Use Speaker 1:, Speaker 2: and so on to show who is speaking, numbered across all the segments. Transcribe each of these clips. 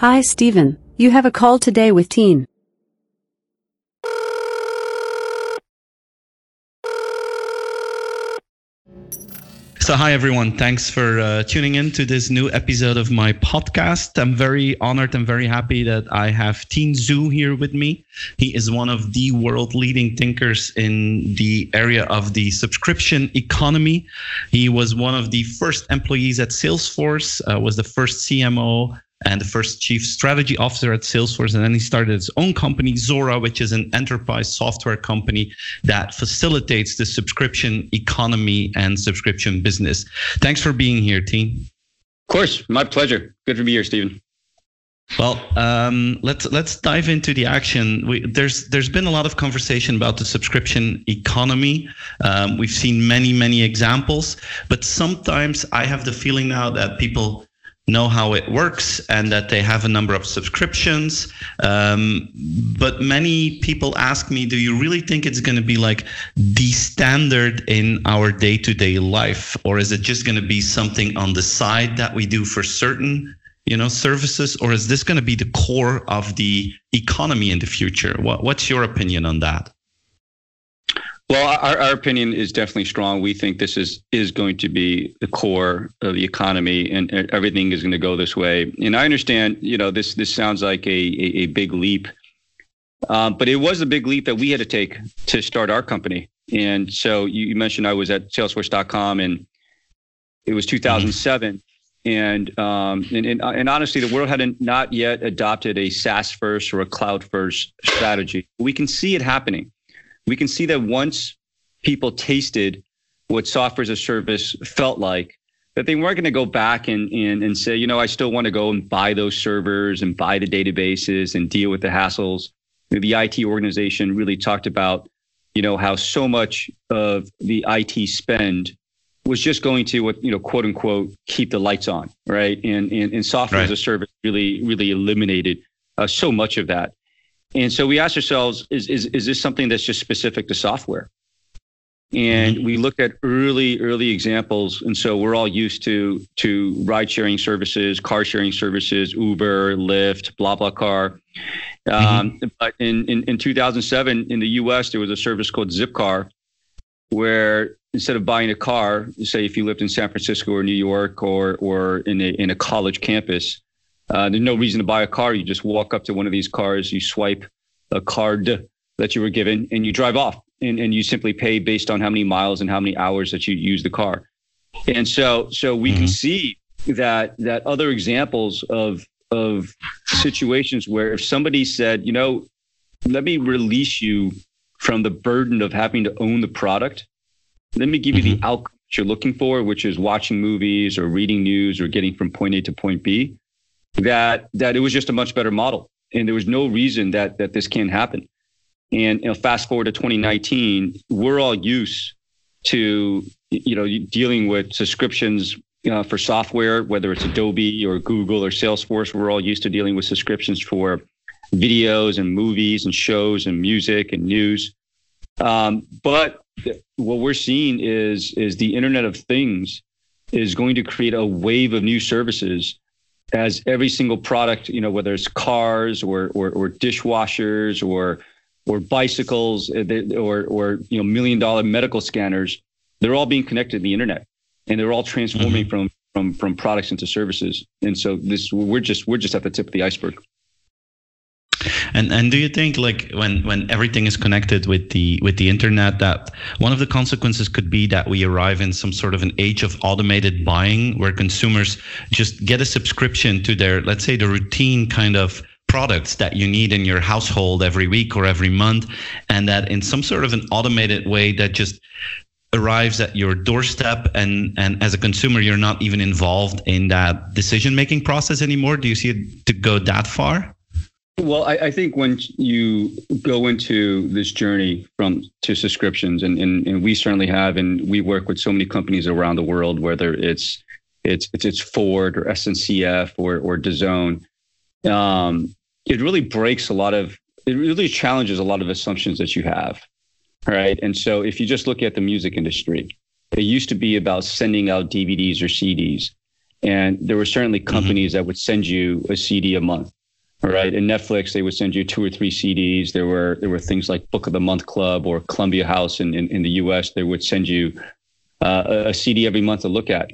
Speaker 1: Hi, Stephen. You have a call today with Tien.
Speaker 2: So, hi everyone. Thanks for uh, tuning in to this new episode of my podcast. I'm very honored and very happy that I have Tien Tzuo here with me. He is one of the world leading thinkers in the area of the subscription economy. He was one of the first employees at Salesforce, uh, was the first CMO and the first chief strategy officer at Salesforce. And then he started his own company, Zuora, which is an enterprise software company that facilitates the subscription economy and subscription business. Thanks for being here, Tien.
Speaker 3: Of course, my pleasure. Good to be here, Stephen.
Speaker 2: Well, um, let's let's dive into the action. We, there's there's been a lot of conversation about the subscription economy. Um, we've seen many many examples, but sometimes I have the feeling now that people know how it works and that they have a number of subscriptions. Um, but many people ask me, do you really think it's going to be like the standard in our day to day life? Or is it just going to be something on the side that we do for certain? You know, services, or is this going to be the core of the economy in the future? What, what's your opinion on that?
Speaker 3: Well, our, our opinion is definitely strong. We think this is is going to be the core of the economy, and, everything is going to go this way. And I understand, you know, this this sounds like a a, a big leap, um, but it was a big leap that we had to take to start our company. And so you, you mentioned I was at Salesforce.com, and it was 2007. And, um, and, and and honestly, the world hadn't not yet adopted a SaaS first or a cloud first strategy. We can see it happening we can see that once people tasted what software as a service felt like, that they weren't going to go back and, and, and say, you know, I still want to go and buy those servers and buy the databases and deal with the hassles. The IT organization really talked about, you know, how so much of the IT spend was just going to what, you know, quote unquote, keep the lights on, right? And, and, and software right. as a service really, really eliminated uh, so much of that. And so we asked ourselves, is, is, is this something that's just specific to software? And we looked at early, early examples. And so we're all used to, to ride sharing services, car sharing services, Uber, Lyft, BlaBlaCar. Um, mm-hmm. But in, in, in 2007, in the US, there was a service called Zipcar, where instead of buying a car, say if you lived in San Francisco or New York or, or in, a, in a college campus, uh, there's no reason to buy a car. You just walk up to one of these cars, you swipe a card that you were given, and you drive off. And, and you simply pay based on how many miles and how many hours that you use the car. And so, so we mm-hmm. can see that that other examples of of situations where if somebody said, you know, let me release you from the burden of having to own the product. Let me give mm-hmm. you the mm-hmm. outcome that you're looking for, which is watching movies or reading news or getting from point A to point B that that it was just a much better model, and there was no reason that that this can't happen. And you know, fast forward to 2019, we're all used to you know dealing with subscriptions uh, for software, whether it's Adobe or Google or Salesforce. We're all used to dealing with subscriptions for videos and movies and shows and music and news. Um, but what we're seeing is is the Internet of Things is going to create a wave of new services as every single product, you know, whether it's cars or or, or dishwashers or or bicycles uh, or or you know million dollar medical scanners, they're all being connected to the internet, and they're all transforming mm-hmm. from from from products into services. And so this we're just we're just at the tip of the iceberg.
Speaker 2: And and do you think like when when everything is connected with the with the internet that one of the consequences could be that we arrive in some sort of an age of automated buying where consumers just get a subscription to their let's say the routine kind of products that you need in your household every week or every month and that in some sort of an automated way that just arrives at your doorstep and and as a consumer you're not even involved in that decision making process anymore? Do you see it to go that far
Speaker 3: well, I, I, think when you go into this journey from to subscriptions, and, and, and we certainly have, and we work with so many companies around the world, whether it's it's it's, it's Ford or SNCF or or DAZN, um, it really breaks a lot of it really challenges a lot of assumptions that you have, right? And so if you just look at the music industry, it used to be about sending out DVDs or CDs. And there were certainly mm-hmm. companies mm-hmm. that would send you a CD a month, right? And Netflix, they would send you two or three CDs. There were there were things like Book of the Month Club or Columbia House in, in, in the US. They would send you uh, a CD every month to look at.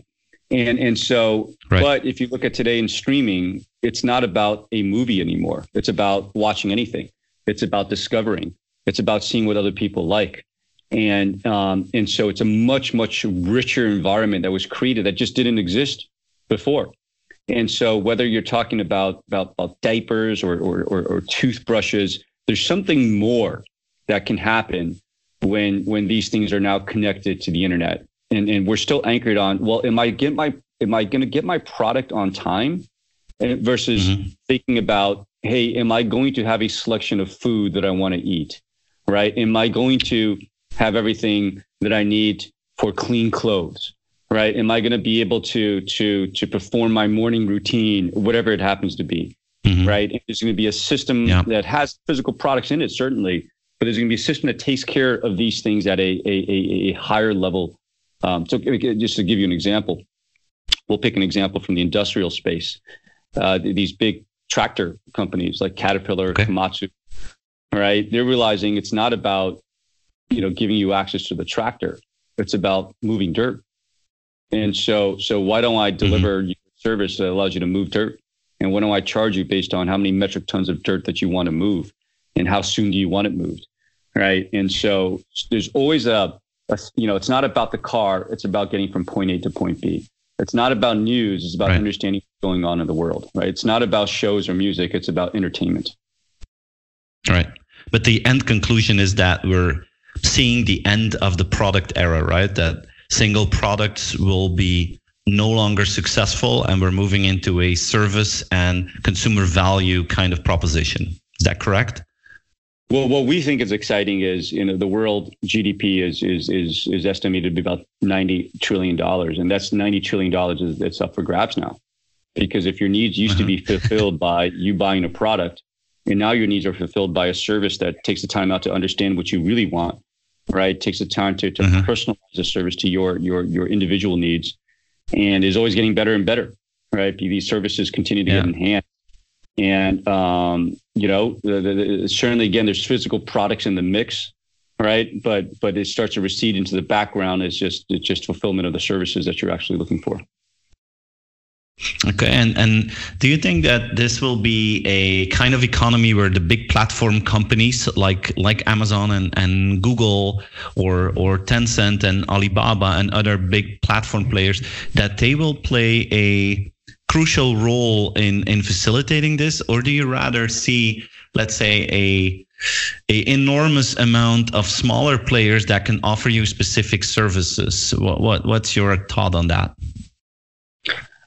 Speaker 3: And and so, right. but if you look at today in streaming, it's not about a movie anymore. It's about watching anything. It's about discovering. It's about seeing what other people like. And um, and so it's a much much richer environment that was created that just didn't exist before. And so whether you're talking about about, about diapers or, or, or, or toothbrushes, there's something more that can happen when when these things are now connected to the internet. And and we're still anchored on well, am I get my am I going to get my product on time? Versus mm-hmm. thinking about hey, am I going to have a selection of food that I want to eat? Right? Am I going to have everything that I need for clean clothes? Right? Am I going to be able to to to perform my morning routine, whatever it happens to be? Mm-hmm. Right? And there's going to be a system yeah. that has physical products in it, certainly, but there's going to be a system that takes care of these things at a a, a, a higher level. Um, so just to give you an example, we'll pick an example from the industrial space. Uh, these big tractor companies like Caterpillar, okay. Komatsu, right? They're realizing it's not about you know giving you access to the tractor; it's about moving dirt. And so, so why don't I mm-hmm. deliver mm-hmm. service that allows you to move dirt? And why don't I charge you based on how many metric tons of dirt that you want to move, and how soon do you want it moved, right? And so, there's always a, a you know, it's not about the car; it's about getting from point A to point B. It's not about news. It's about right. understanding what's going on in the world, right? It's not about shows or music. It's about entertainment.
Speaker 2: Right. But the end conclusion is that we're seeing the end of the product era, right? That single products will be no longer successful and we're moving into a service and consumer value kind of proposition. Is that correct?
Speaker 3: Well, what we think is exciting is you know the world GDP is is is is estimated to be about ninety trillion dollars, and that's ninety trillion dollars is it's up for grabs now, because if your needs used uh-huh. to be uh-huh. fulfilled by you buying a product, and now your needs are fulfilled by a service that takes the time out to understand what you really want, right? Takes the time to to uh-huh. personalize the service to your your your individual needs, and is always getting better and better, right? These services continue to yeah. get enhanced and um, you know, the, the, certainly again, there's physical products in the mix, right? But but it starts to recede into the background as just it's just fulfillment of the services that you're actually looking for.
Speaker 2: Okay, and and do you think that this will be a kind of economy where the big platform companies like like Amazon and, and Google or or Tencent and Alibaba and other big platform players that they will play a crucial role in in facilitating this, or do you rather see, let's say, a a enormous amount of smaller players that can offer you specific services? What, what what's your thought on that?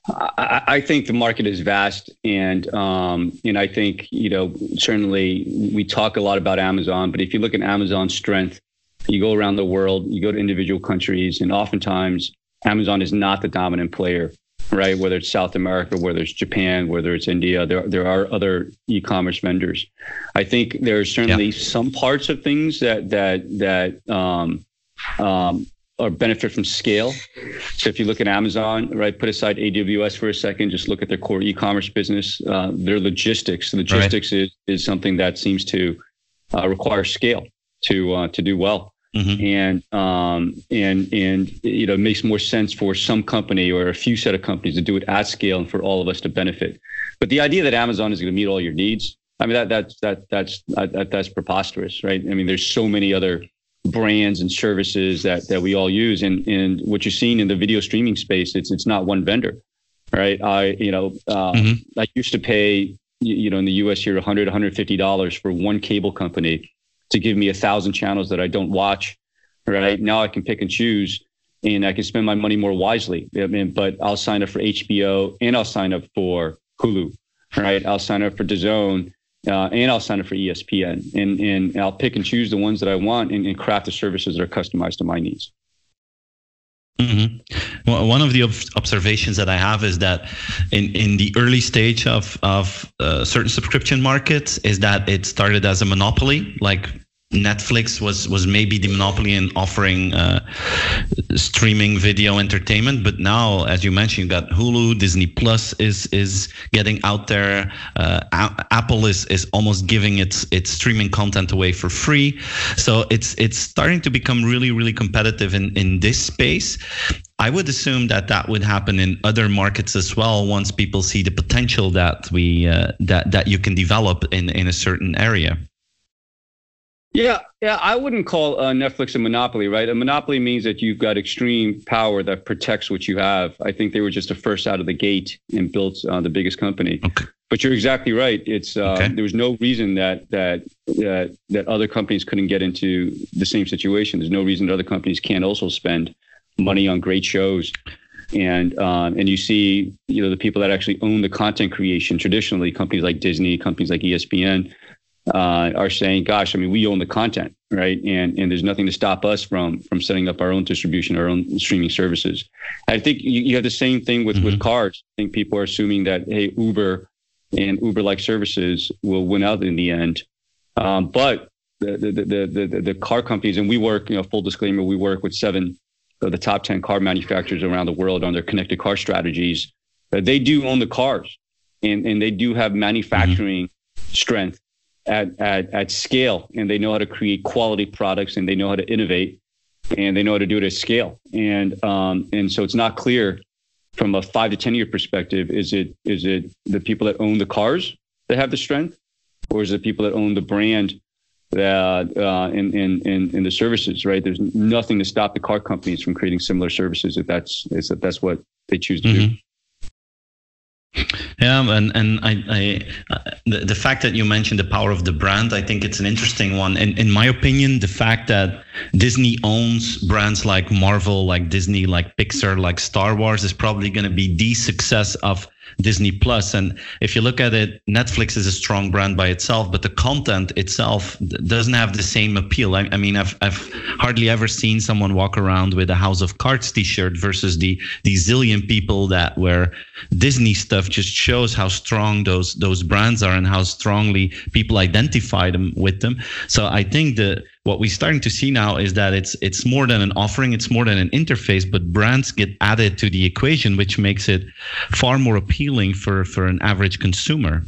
Speaker 3: I, I think the market is vast, and um, and I think you know certainly we talk a lot about Amazon, but if you look at Amazon's strength, you go around the world, you go to individual countries, and oftentimes Amazon is not the dominant player right? Whether it's South America, whether it's Japan, whether it's India, there there are other e-commerce vendors. I think there are certainly yeah. some parts of things that that that um, um, are benefit from scale. So if you look at Amazon, right, put aside AWS for a second, just look at their core e-commerce business. Uh, their logistics, logistics right. is is something that seems to uh, require scale to uh, to do well. Mm-hmm. And um, and and you know, it makes more sense for some company or a few set of companies to do it at scale and for all of us to benefit. But the idea that Amazon is going to meet all your needs, I mean, that that's that that's that, that's preposterous, right? I mean, there's so many other brands and services that that we all use, and and what you're seeing in the video streaming space, it's it's not one vendor, right? I you know, uh, mm-hmm. I used to pay you know in the U.S. here 100 150 dollars for one cable company to give me a thousand channels that I don't watch. Right now, I can pick and choose, and I can spend my money more wisely. I mean, but I'll sign up for HBO and I'll sign up for Hulu. Right, I'll sign up for DAZN. Uh, and I'll sign up for ESPN, and and I'll pick and choose the ones that I want, and, and craft the services that are customized to my needs.
Speaker 2: Mm-hmm. Well, one of the observations that I have is that in, in the early stage of of uh, certain subscription markets is that it started as a monopoly, like Netflix was was maybe the monopoly in offering uh, streaming video entertainment, but now, as you mentioned, you got Hulu, Disney Plus is is getting out there. Uh, A- Apple is is almost giving its its streaming content away for free, so it's it's starting to become really really competitive in in this space. I would assume that that would happen in other markets as well once people see the potential that we uh, that that you can develop in in a certain area.
Speaker 3: Yeah, yeah, I wouldn't call uh, Netflix a monopoly, right? A monopoly means that you've got extreme power that protects what you have. I think they were just the first out of the gate and built uh, the biggest company. Okay. But you're exactly right. It's uh, okay. there was no reason that that that that other companies couldn't get into the same situation. There's no reason that other companies can't also spend money on great shows. And um, and you see, you know, the people that actually own the content creation traditionally, companies like Disney, companies like ESPN, uh, are saying, "Gosh, I mean, we own the content, right? And and there's nothing to stop us from from setting up our own distribution, our own streaming services." I think you, you have the same thing with mm-hmm. with cars. I think people are assuming that hey, Uber and Uber-like services will win out in the end, um, but the the, the the the car companies and we work, you know, full disclaimer, we work with seven of the top ten car manufacturers around the world on their connected car strategies. Uh, they do own the cars, and and they do have manufacturing mm-hmm. strength at, at, at scale and they know how to create quality products and they know how to innovate and they know how to do it at scale. And, um, and so it's not clear from a five to 10 year perspective, is it, is it the people that own the cars that have the strength or is it people that own the brand that uh, in, in, in, in the services, right? There's nothing to stop the car companies from creating similar services if that's, if that's what they choose to mm-hmm. do.
Speaker 2: Yeah, and and I, I uh, the, the fact that you mentioned the power of the brand, I think it's an interesting one. And in my opinion, the fact that Disney owns brands like Marvel, like Disney, like Pixar, like Star Wars is probably going to be the success of Disney Plus. And if you look at it, Netflix is a strong brand by itself, but the content itself doesn't have the same appeal. I, I, mean, I've I've hardly ever seen someone walk around with a House of Cards T-shirt versus the the zillion people that wear Disney stuff. Just shows how strong those those brands are and how strongly people identify them with them. So I think that what we're starting to see now is that it's it's more than an offering, it's more than an interface, but brands get added to the equation, which makes it far more appealing for for an average consumer.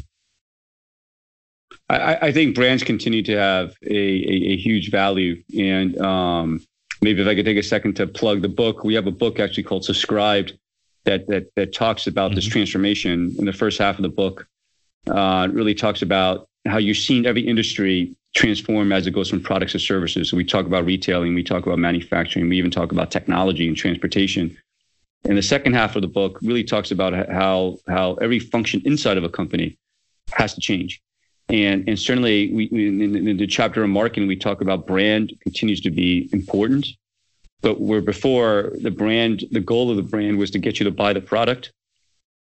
Speaker 3: I, I think brands continue to have a, a, a huge value, and um, maybe if I could take a second to plug the book, we have a book actually called Subscribed that that that talks about mm-hmm. this transformation. In the first half of the book, uh, really talks about how you've seen every industry transform as it goes from products to services. So we talk about retailing, we talk about manufacturing, we even talk about technology and transportation. And the second half of the book really talks about how how every function inside of a company has to change. And and certainly we in, in the chapter on marketing we talk about brand continues to be important. But where before the brand, the goal of the brand was to get you to buy the product.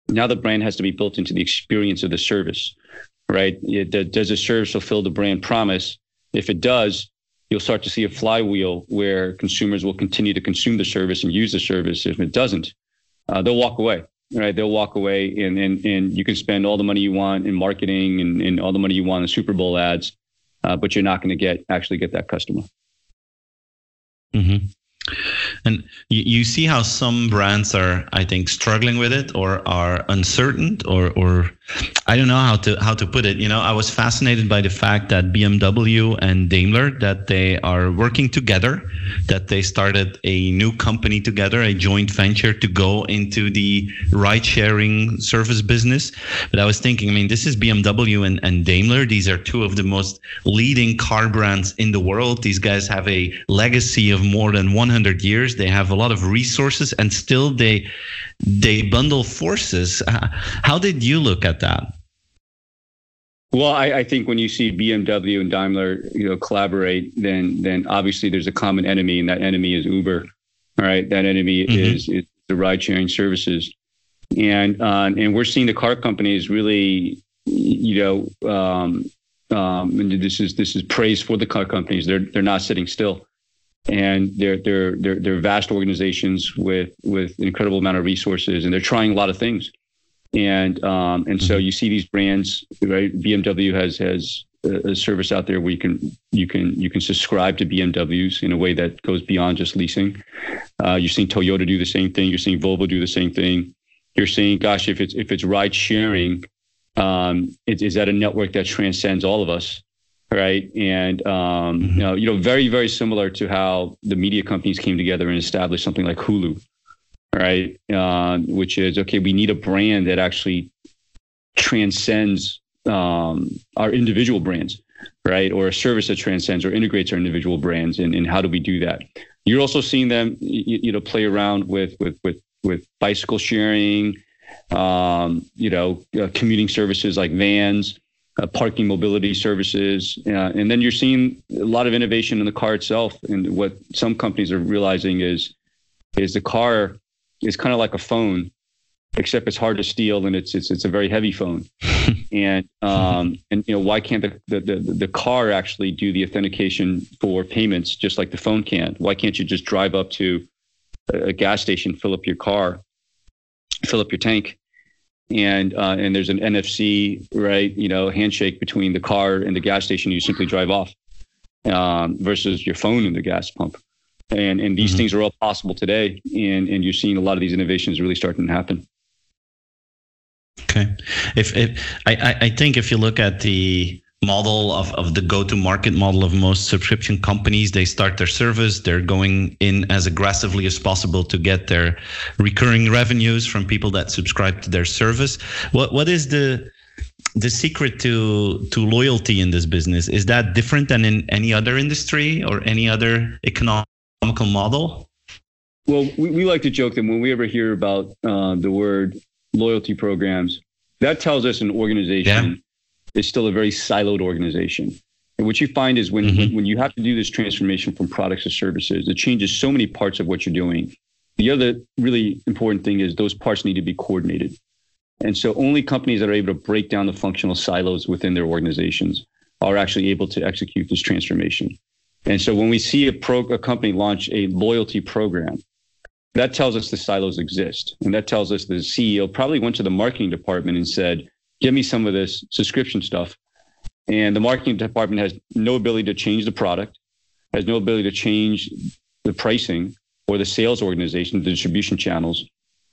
Speaker 3: Now the brand has to be built into the experience of the service right? Does a service fulfill the brand promise? If it does, you'll start to see a flywheel where consumers will continue to consume the service and use the service. If it doesn't, uh, they'll walk away, right? They'll walk away and, and, and you can spend all the money you want in marketing and, and all the money you want in Super Bowl ads, uh, but you're not going to get actually get that customer.
Speaker 2: Mm-hmm. And you, you see how some brands are, I think, struggling with it or are uncertain or, or I don't know how to how to put it. You know, I was fascinated by the fact that BMW and Daimler that they are working together, that they started a new company together, a joint venture to go into the ride-sharing service business. But I was thinking, I mean, this is BMW and, and Daimler. These are two of the most leading car brands in the world. These guys have a legacy of more than 100 years. They have a lot of resources, and still they they bundle forces. How did you look at that?
Speaker 3: Well, I, I, think when you see BMW and Daimler, you know, collaborate, then then obviously there's a common enemy, and that enemy is Uber. All right, that enemy mm-hmm. is, is the ride-sharing services, and uh, and we're seeing the car companies really, you know, um, um, and this is this is praise for the car companies. They're they're not sitting still and they're they're they're they're vast organizations with with an incredible amount of resources, and they're trying a lot of things. And um, and so mm-hmm. you see these brands, right? BMW has has a, a, service out there where you can you can you can subscribe to BMWs in a way that goes beyond just leasing. Uh, you're seeing Toyota do the same thing. You're seeing Volvo do the same thing. You're seeing, gosh, if it's if it's ride sharing, um, it, is that a network that transcends all of us, right? And um, mm-hmm. you know, you know, very very similar to how the media companies came together and established something like Hulu, right? Uh, which is okay, we need a brand that actually transcends um, our individual brands, right? Or a service that transcends or integrates our individual brands. And, and how do we do that? You're also seeing them, you, you know, play around with with with with bicycle sharing, um, you know, uh, commuting services like vans, uh, parking mobility services, uh, and then you're seeing a lot of innovation in the car itself. And what some companies are realizing is is the car is kind of like a phone except it's hard to steal and it's it's it's a very heavy phone. and um and you know why can't the, the the the car actually do the authentication for payments just like the phone can? Why can't you just drive up to a gas station, fill up your car, fill up your tank, and uh, and there's an NFC right, you know, handshake between the car and the gas station. You simply drive off um, versus your phone in the gas pump. And and these mm-hmm. things are all possible today, and and you're seeing a lot of these innovations really starting to happen.
Speaker 2: Okay, if, if I, I think if you look at the model of, of the go-to-market model of most subscription companies, they start their service, they're going in as aggressively as possible to get their recurring revenues from people that subscribe to their service. What what is the the secret to to loyalty in this business? Is that different than in any other industry or any other economical model?
Speaker 3: Well, we, we like to joke that when we ever hear about uh, the word loyalty programs, that tells us an organization yeah. Is still a very siloed organization. And what you find is when, mm-hmm. when, when you have to do this transformation from products to services, it changes so many parts of what you're doing. The other really important thing is those parts need to be coordinated. And so only companies that are able to break down the functional silos within their organizations are actually able to execute this transformation. And so when we see a, pro, a company launch a loyalty program, that tells us the silos exist. And that tells us the CEO probably went to the marketing department and said, give me some of this subscription stuff. And the marketing department has no ability to change the product, has no ability to change the pricing or the sales organization, the distribution channels.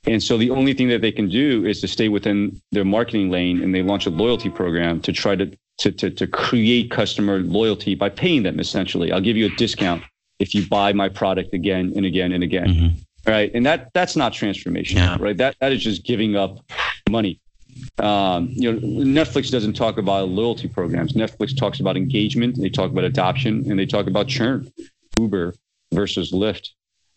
Speaker 3: And so the only thing that they can do is to stay within their marketing lane and they launch a loyalty program to try to, to, to, to create customer loyalty by paying them essentially. I'll give you a discount if you buy my product again and again and again. Mm-hmm right? And that that's not transformation, yeah. right? That that is just giving up money. Um, you know, Netflix doesn't talk about loyalty programs. Netflix talks about engagement. They talk about adoption, and they talk about churn. Uber versus Lyft.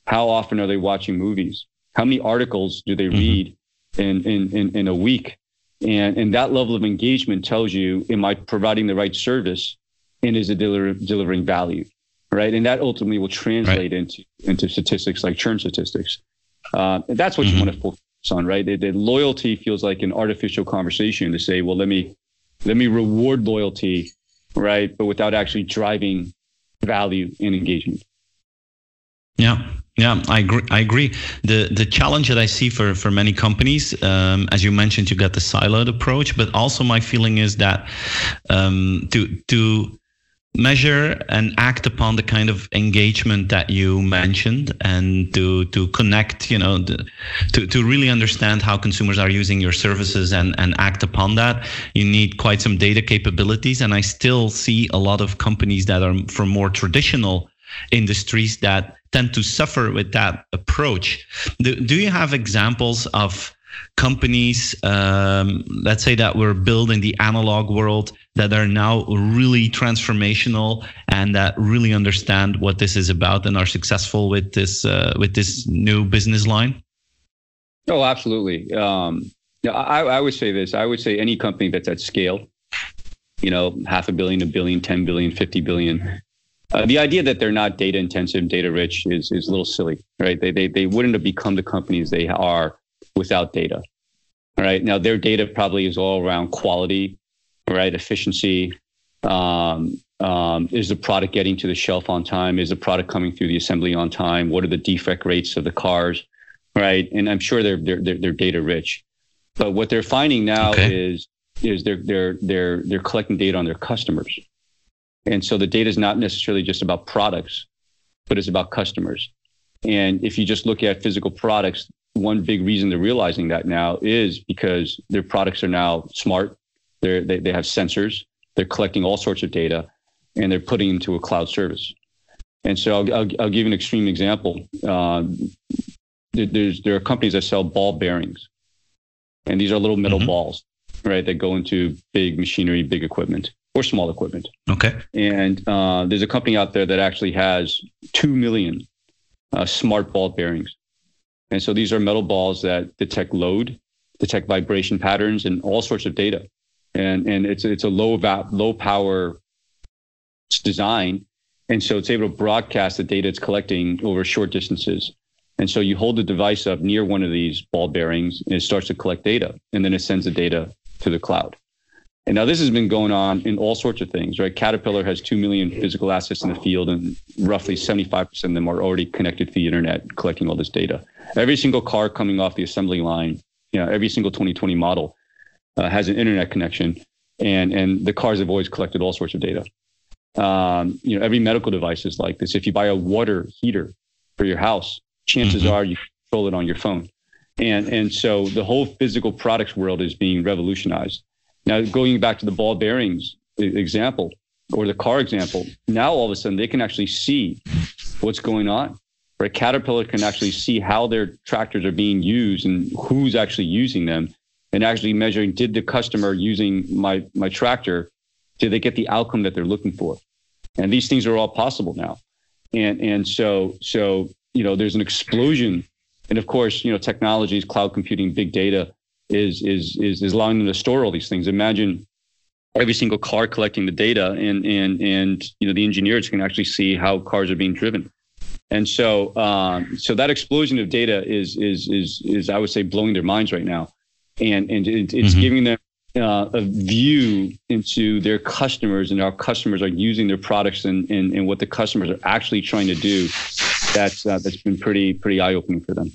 Speaker 3: How often are they watching movies? How many articles do they mm-hmm. read in, in in in a week? And and that level of engagement tells you, am I providing the right service, and is it deliver, delivering value? right? And that ultimately will translate right. into into statistics like churn statistics. Uh, that's what mm-hmm. you want to focus on, right? The, the, loyalty feels like an artificial conversation to say, well, let me let me reward loyalty, right? But without actually driving value and engagement.
Speaker 2: Yeah, yeah, I agree. I agree. The the challenge that I see for for many companies, um, as you mentioned, you got the siloed approach, but also my feeling is that um, to to measure and act upon the kind of engagement that you mentioned and to to connect you know to to really understand how consumers are using your services and and act upon that. You need quite some data capabilities and i still see a lot of companies that are from more traditional industries that tend to suffer with that approach. Do, do you have examples of companies, um, let's say that were built in the analog world that are now really transformational and that really understand what this is about and are successful with this uh, with this new business line?
Speaker 3: Oh, absolutely. Um, I, I would say this. I would say any company that's at scale, you know, half a billion, a billion, 10 billion, 50 billion. Uh, the idea that they're not data intensive, data rich is, is a little silly, right? They, they, they wouldn't have become the companies they are without data. All right. Now their data probably is all around quality, right? Efficiency. Um, um, is the product getting to the shelf on time? Is the product coming through the assembly on time? What are the defect rates of the cars? Right. And I'm sure they're they're they're, they're data rich. But what they're finding now okay. is is they're they're they're they're collecting data on their customers, and so the data is not necessarily just about products, but it's about customers. And if you just look at physical products, one big reason they're realizing that now is because their products are now smart. They're, they they have sensors. They're collecting all sorts of data, and they're putting into a cloud service. And so I'll, I'll, I'll give you an extreme example. Uh, there, there's, there are companies that sell ball bearings, and these are little metal mm-hmm. balls, right, that go into big machinery, big equipment, or small equipment.
Speaker 2: Okay.
Speaker 3: And uh, there's a company out there that actually has 2 million uh, smart ball bearings. And so these are metal balls that detect load, detect vibration patterns, and all sorts of data. And, and it's, it's a low, va- low power design and so it's able to broadcast the data it's collecting over short distances. And so you hold the device up near one of these ball bearings and it starts to collect data and then it sends the data to the cloud. And now this has been going on in all sorts of things, right? Caterpillar has 2 million physical assets in the field and roughly 75% of them are already connected to the internet collecting all this data. Every single car coming off the assembly line, you know, every single 2020 model uh, has an internet connection and, and the cars have always collected all sorts of data. Um, you know, every medical device is like this. If you buy a water heater for your house, chances mm-hmm. are you control it on your phone. And and so the whole physical products world is being revolutionized. Now, going back to the ball bearings example or the car example, now all of a sudden they can actually see what's going on. Right? Caterpillar can actually see how their tractors are being used and who's actually using them, and actually measuring did the customer using my my tractor did they get the outcome that they're looking for? And these things are all possible now. And and so so you know there's an explosion. And of course, you know, technologies, cloud computing, big data is is is, is allowing them to store all these things. Imagine every single car collecting the data and and and you know the engineers can actually see how cars are being driven and so um, so that explosion of data is is is is I would say blowing their minds right now, and and it, it's mm-hmm. giving them uh, a view into their customers and our customers are using their products and, and, and what the customers are actually trying to do that's uh, that's been pretty pretty eye-opening for them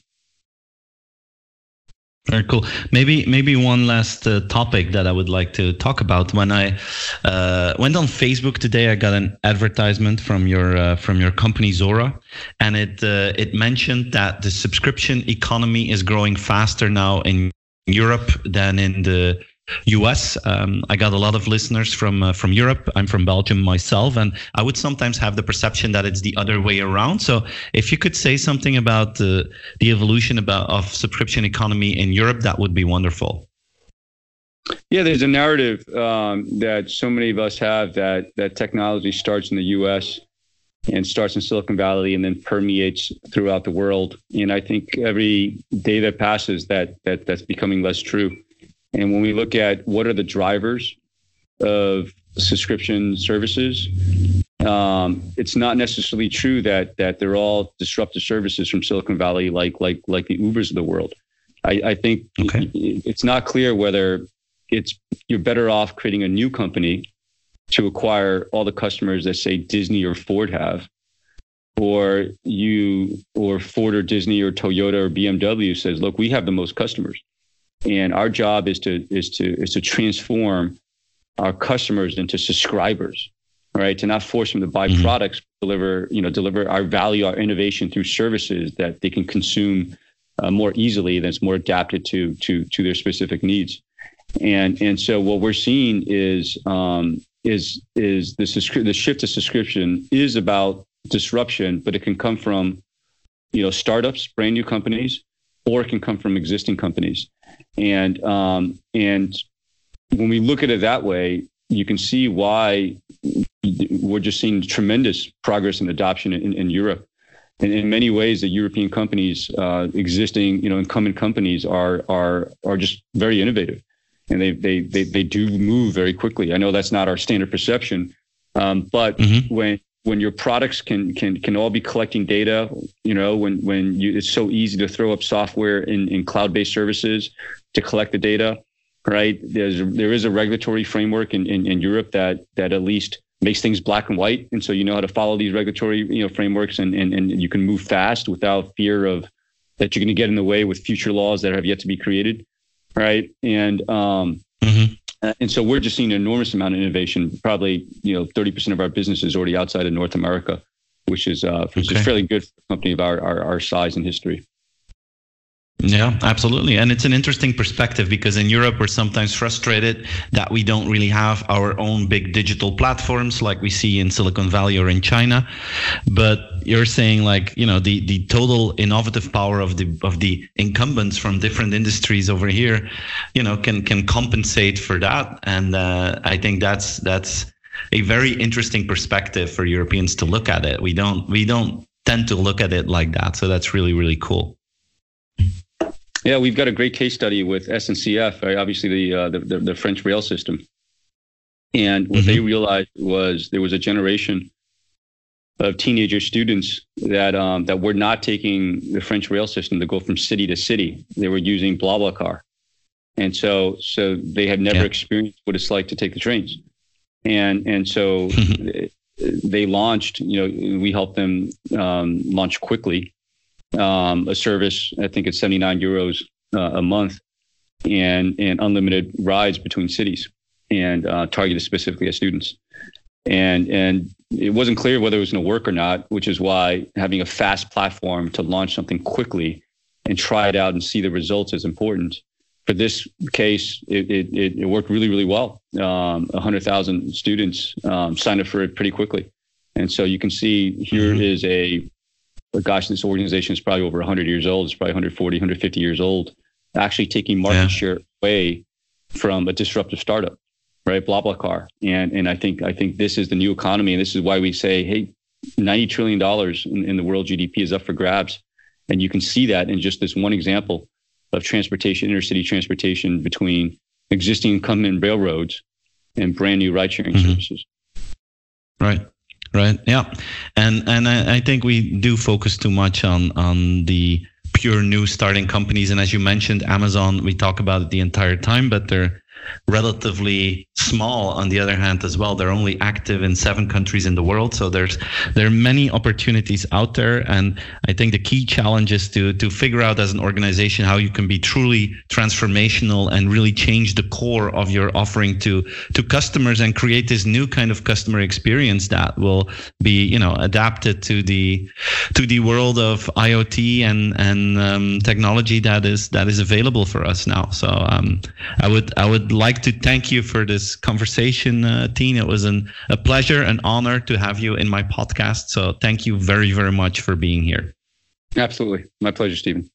Speaker 2: very cool. Maybe maybe one last uh, topic that I would like to talk about. When I uh, went on Facebook today, I got an advertisement from your uh, from your company Zuora, and it uh, it mentioned that the subscription economy is growing faster now in Europe than in the US. Um, I got a lot of listeners from uh, from Europe. I'm from Belgium myself, and I would sometimes have the perception that it's the other way around. So, if you could say something about the the evolution about of subscription economy in Europe, that would be wonderful.
Speaker 3: Yeah, there's a narrative um, that so many of us have that that technology starts in the U.S. and starts in Silicon Valley and then permeates throughout the world. And I think every day that passes, that that that's becoming less true. And when we look at what are the drivers of subscription services, um, it's not necessarily true that that they're all disruptive services from Silicon Valley, like like like the Ubers of the world. I, I think okay. it's not clear whether it's you're better off creating a new company to acquire all the customers that say Disney or Ford have, or you or Ford or Disney or Toyota or BMW says, look, we have the most customers. And our job is to is to is to transform our customers into subscribers right? To not force them to buy mm-hmm. products deliver you know deliver our value our innovation through services that they can consume uh, more easily that's more adapted to to to their specific needs. And and so what we're seeing is um, is is the subscri- the shift to subscription is about disruption but it can come from you know startups brand new companies or it can come from existing companies and um, and when we look at it that way, you can see why we're just seeing tremendous progress and adoption in, in Europe. And in many ways, the European companies, uh, existing, you know, incumbent companies, are are are just very innovative, and they they they they do move very quickly. I know that's not our standard perception, um, but mm-hmm. when when your products can can can all be collecting data, you know, when when you, it's so easy to throw up software in in cloud based services, to collect the data, right? There's there is a regulatory framework in, in, in Europe that that at least makes things black and white, and so you know how to follow these regulatory you know frameworks, and and, and you can move fast without fear of that you're going to get in the way with future laws that have yet to be created, right? And um, mm-hmm. Uh, and so we're just seeing an enormous amount of innovation. Probably, you know, 30% of our business is already outside of North America, which is uh, which
Speaker 2: Okay.
Speaker 3: is fairly good for a company of our, our, our size and history.
Speaker 2: Yeah, absolutely. And it's an interesting perspective because in Europe, we're sometimes frustrated that we don't really have our own big digital platforms like we see in Silicon Valley or in China. But you're saying like, you know, the, the total innovative power of the of the incumbents from different industries over here, you know, can can compensate for that. And uh, I think that's that's a very interesting perspective for Europeans to look at it. We don't we don't tend to look at it like that. So that's really, really cool.
Speaker 3: Yeah, we've got a great case study with SNCF, right? obviously the, uh, the, the the French rail system, and what they realized was there was a generation of teenager students that um, that were not taking the French rail system to go from city to city. They were using BlaBlaCar, and so so they had never
Speaker 2: Yeah.
Speaker 3: experienced what it's like to take the trains, and and so they launched. You know, we helped them um, launch quickly um, a service. I think it's 79 euros uh, a month, and and unlimited rides between cities, and uh, targeted specifically at students. And and it wasn't clear whether it was going to work or not, which is why having a fast platform to launch something quickly and try it out and see the results is important. For this case, it, it, it worked really, really well. Um, 100,000 students um, signed up for it pretty quickly. And so you can see here
Speaker 2: Mhm.
Speaker 3: is a but gosh, this organization is probably over 100 years old. It's probably 140, 150 years old, actually taking market
Speaker 2: Yeah.
Speaker 3: share away from a disruptive startup, right? BlaBlaCar. And, and I think, I think this is the new economy. And this is why we say, hey, $90 trillion in, in the world GDP is up for grabs. And you can see that in just this one example of transportation, intercity transportation between existing incumbent railroads and brand new ride sharing
Speaker 2: Mhm.
Speaker 3: services.
Speaker 2: Right. Right. Yeah. And and I, I think we do focus too much on on the pure new starting companies. And as you mentioned, Amazon, we talk about it the entire time, but they're relatively small on the other hand as well. They're only active in seven countries in the world so there's there are many opportunities out there and i think the key challenge is to to figure out as an organization how you can be truly transformational and really change the core of your offering to to customers and create this new kind of customer experience that will be you know adapted to the to the world of iot and and um, technology that is that is available for us now. So um, i would i would like to thank you for this conversation, uh, Tien. It was an, a pleasure, and honor to have you in my podcast. So thank you very, very much for being here.
Speaker 3: Absolutely. My pleasure, Stephen.